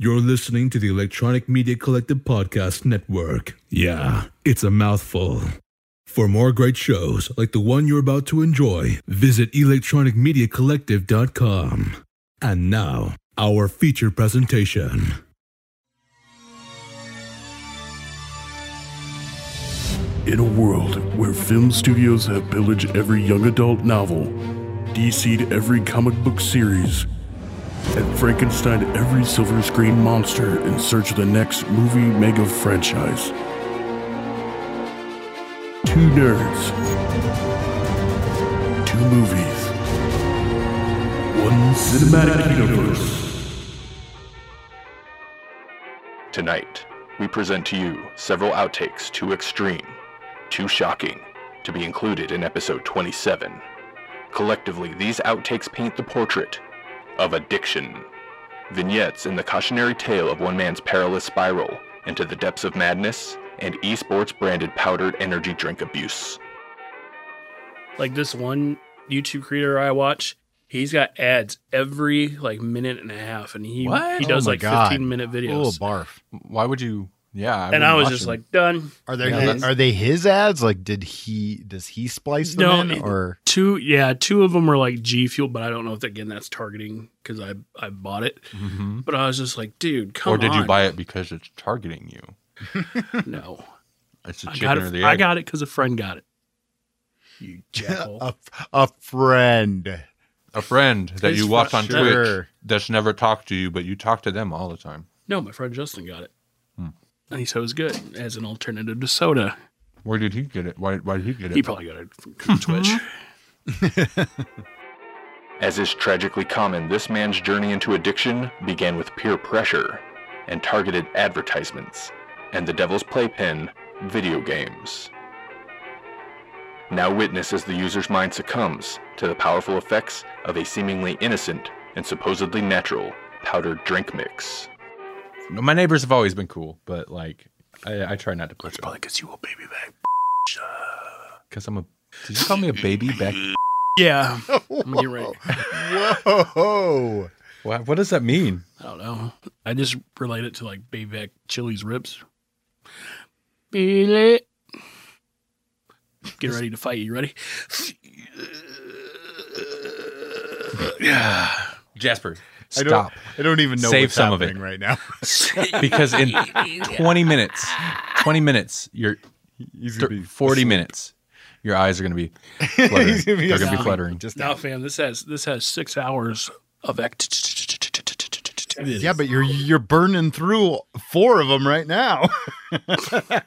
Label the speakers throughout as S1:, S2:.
S1: You're listening to the Electronic Media Collective Podcast Network. Yeah, it's a mouthful. For more great shows like the one you're about to enjoy, visit electronicmediacollective.com. And now, our feature presentation.
S2: In a world where film studios have pillaged every young adult novel, DC'd every comic book series, and Frankenstein every silver screen monster in search of the next movie mega franchise. Two nerds, two movies, one cinematic universe.
S3: Tonight, we present to you several outtakes too extreme, too shocking to be included in episode 27. Collectively, these outtakes paint the portrait of addiction. Vignettes in the cautionary tale of one man's perilous spiral into the depths of madness and esports branded powdered energy drink abuse.
S4: like this one YouTube creator I watch, he's got ads every like minute and a half, and he
S5: What?
S4: he does
S6: Oh
S4: like
S6: God.
S4: fifteen minute videos.
S6: Oh,
S4: videos.
S6: barf.
S5: Why would you? Yeah, I
S4: and I was
S5: watch
S4: just like done.
S6: Are they
S5: Yeah,
S6: his, are they his ads? Like, did he does he splice them
S4: No,
S6: in or
S4: Two, yeah, two of them were like G Fuel, but I don't know if again that's targeting because I I bought it.
S5: Mhm.
S4: But I was just like, dude, come
S5: or did you buy it because it's targeting you?
S4: No,
S5: It's a
S4: I
S5: chicken
S4: got
S5: or
S4: it.
S5: the
S4: I got it because a friend got it. You jackal.
S6: a, a friend?
S5: a friend that
S4: His
S5: you watch
S4: fr-
S5: on
S6: Sure.
S5: Twitch that's never talked to you, but you talk to them all the time.
S4: no, my friend Justin got it. And he said it was good as an alternative to soda.
S5: Where did he get it? Why, why did he get it?
S4: He probably got it from Twitch. Mm-hmm.
S3: As is tragically common, this man's journey into addiction began with peer pressure and targeted advertisements and the devil's playpen, video games. Now witness as the user's mind succumbs to the powerful effects of a seemingly innocent and supposedly natural powdered drink mix.
S5: My neighbors have always been cool, but like I, I try not to push it
S4: Probably because you a baby back.
S5: because I'm a. Did you call me a baby back?
S4: Yeah, I'm gonna get ready.
S6: Whoa!
S5: What, what does that mean?
S4: I don't know. I just relate it to like baby back Chili's ribs. Feel it. Get ready to fight. You ready? Yeah.
S5: Jasper,
S6: I don't,
S5: stop.
S6: I don't even know
S5: Save
S6: what's
S5: some of
S6: happening
S5: it.
S6: right now.
S5: because in 20 minutes, 20 minutes, you're
S6: He's
S5: thir-
S6: gonna be
S5: 40 minutes, your eyes are going to be fluttering.
S6: Gonna be
S5: They're going to be fluttering.
S6: Just
S4: Now, fam, this has this has six hours of act.
S6: yeah, but you're you're burning through four of them right now. I'm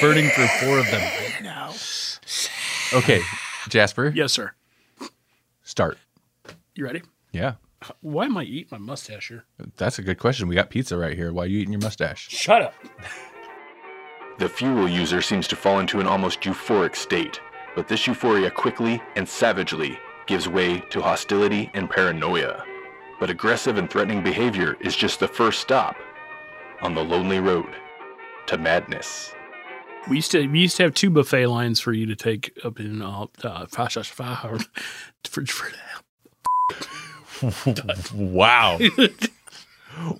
S6: burning through four of them right now.
S5: Okay, Jasper,
S4: Yes, sir.
S5: start.
S4: You ready?
S5: Yeah,
S4: Why am I eating my mustache here?
S5: that's a good question. We got pizza right here. Why are you eating your mustache?
S4: Shut up.
S3: The fuel user seems to fall into an almost euphoric state, but this euphoria quickly and savagely gives way to hostility and paranoia. But aggressive and threatening behavior is just the first stop on the lonely road to madness.
S4: We used to we used to have two buffet lines for you to take up in uh, uh for, for, for,
S5: Wow.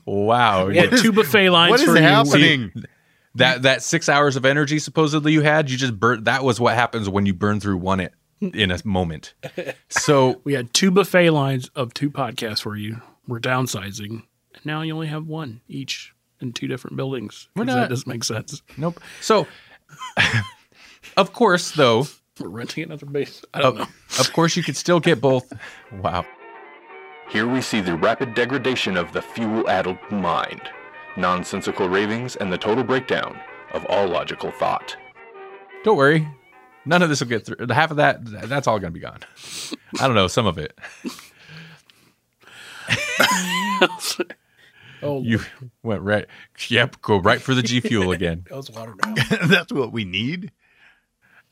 S5: wow.
S4: we had two buffet lines
S6: What is
S4: for you.
S6: happening?
S5: That that six hours of energy supposedly you had, you just burnt. That was what happens when you burn through one it in a moment. So
S4: We had two buffet lines of two podcasts for you. We're downsizing. And now you only have one each in two different buildings.
S5: We're
S4: 'Cause
S5: not-
S4: That doesn't make sense.
S5: nope. So of course, though,
S4: We're renting another base. I don't
S5: of,
S4: know.
S5: of course, you could still get both. Wow.
S3: Here we see the rapid degradation of the fuel-addled mind, nonsensical ravings, and the total breakdown of all logical thought.
S5: Don't worry. None of this will get through. Half of that, that's all going to be gone. I don't know. Some of it.
S4: Oh,
S5: You went right. Yep. Go right for the G Fuel again.
S4: that was watered down.
S6: That's what we need.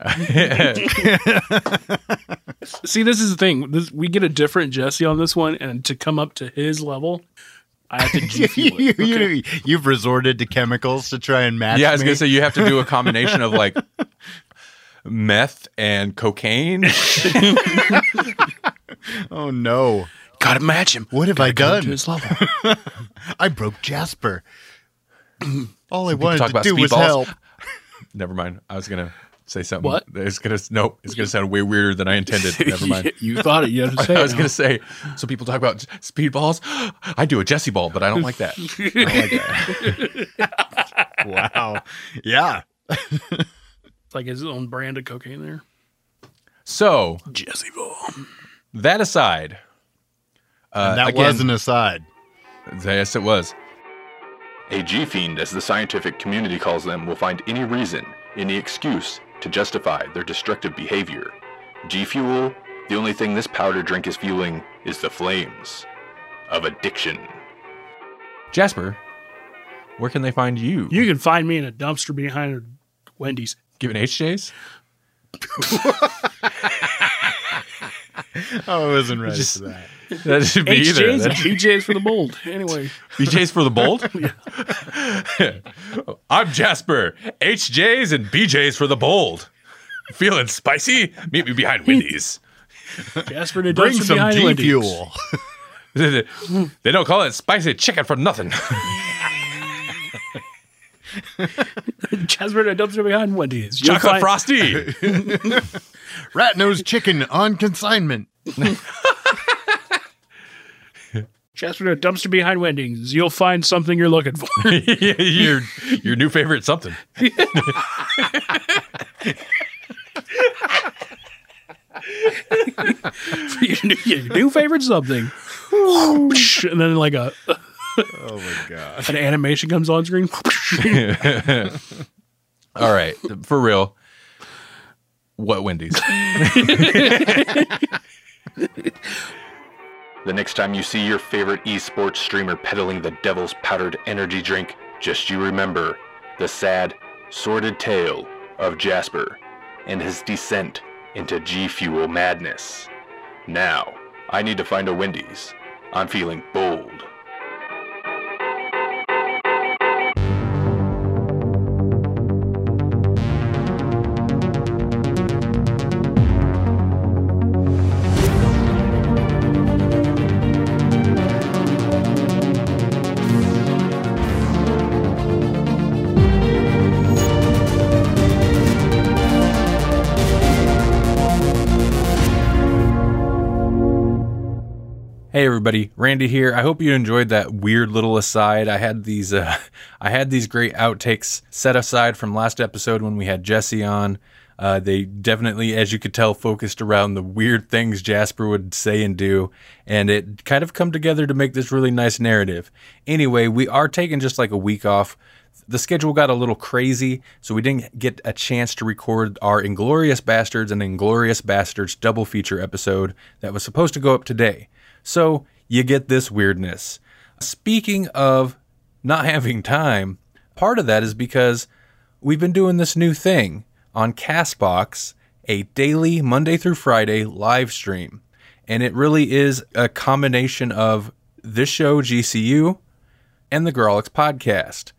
S4: See, this is the thing. This, we get a different Jesse on this one, and to come up to his level, I have to G fuel
S6: you,
S4: it. Okay?
S6: you, have resorted to chemicals to try and match.
S5: yeah, I was
S6: me.
S5: going to say you have to do a combination of like meth and cocaine.
S6: Oh no!
S4: Gotta match him.
S6: What have I
S4: Come up
S6: done?
S4: to his level.
S6: I broke Jasper. All I wanted to do was
S5: speedballs.
S6: help.
S5: Never mind. I was gonna say something.
S4: What?
S5: It's gonna nope. It's gonna sound way weirder than I intended. Never mind.
S4: you thought it. You had to say
S5: I
S4: it
S5: was
S4: now.
S5: gonna say. So people talk about speedballs. I do a Jesse ball, but I don't like that. I don't like that.
S6: Wow. Yeah.
S4: It's like his own brand of cocaine there.
S5: So
S4: Jesse Ball.
S5: that aside, uh,
S6: that
S5: again,
S6: was an aside.
S5: yes, it was.
S3: A G fiend, as the scientific community calls them, will find any reason, any excuse to justify their destructive behavior. G Fuel, the only thing this powder drink is fueling is the flames of addiction.
S5: Jasper, where can they find you?
S4: You can find me in a dumpster behind a Wendy's.
S5: Giving HJs?
S6: Oh, I wasn't ready
S5: Just-
S6: for that.
S5: That should be either.
S4: HJ's and
S5: That-
S4: BJ's for the bold. Anyway,
S5: BJ's for the bold? I'm Jasper. HJ's and BJ's for the bold. Feeling spicy? Meet me behind Wendy's.
S4: Jasper to
S6: Bring some
S4: behind
S6: G
S4: Wendy's.
S6: Fuel.
S5: they don't call it spicy chicken for nothing.
S4: Jasper to dumpster behind Wendy's. You'll
S5: Chocolate
S4: find-
S5: frosty.
S6: Rat nose chicken on consignment.
S4: Jasper to dumpster behind Wendy's. You'll find something you're looking for.
S5: your your new favorite something.
S4: your, new, your new favorite something. and then like a
S6: Oh my god.
S4: an animation comes on screen.
S5: All right, for real. What Wendy's?
S3: The next time you see your favorite esports streamer peddling the devil's powdered energy drink, just you remember the sad, sordid tale of Jasper and his descent into G Fuel madness. Now, I need to find a Wendy's. I'm feeling bold.
S5: Hey everybody, Randy here. I hope you enjoyed that weird little aside. I had these uh, I had these great outtakes set aside from last episode when we had Jesse on. Uh, they definitely, as you could tell, focused around the weird things Jasper would say and do, and it kind of come together to make this really nice narrative. Anyway, we are taking just like a week off. The schedule got a little crazy, so we didn't get a chance to record our Inglorious Bastards and Inglorious Bastards double feature episode that was supposed to go up today. So you get this weirdness. Speaking of not having time, part of that is because we've been doing this new thing on Castbox, a daily Monday through Friday live stream. And it really is a combination of this show, GCU, and the Grawlix podcast.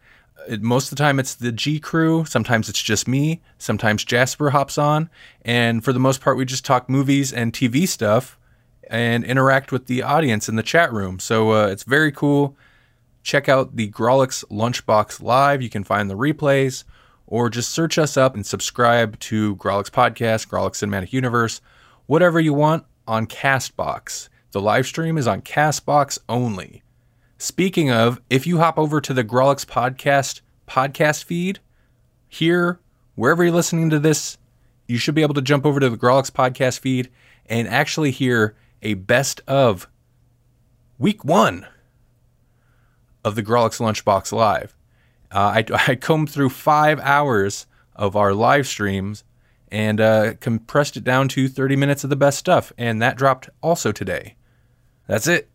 S5: Most of the time, it's the G crew. Sometimes it's just me. Sometimes Jasper hops on. And for the most part, we just talk movies and TV stuff and interact with the audience in the chat room. So uh, it's very cool. Check out the Grawlix Lunchbox Live. You can find the replays, or just search us up and subscribe to Grawlix Podcast, Grawlix Cinematic Universe, whatever you want on Castbox. The live stream is on Castbox only. Speaking of, if you hop over to the Grawlix Podcast podcast feed, here, wherever you're listening to this, you should be able to jump over to the Grawlix podcast feed and actually hear a best of week one of the Grawlix Lunchbox Live. Uh, I, I combed through five hours of our live streams and uh, compressed it down to 30 minutes of the best stuff, and that dropped also today. That's it.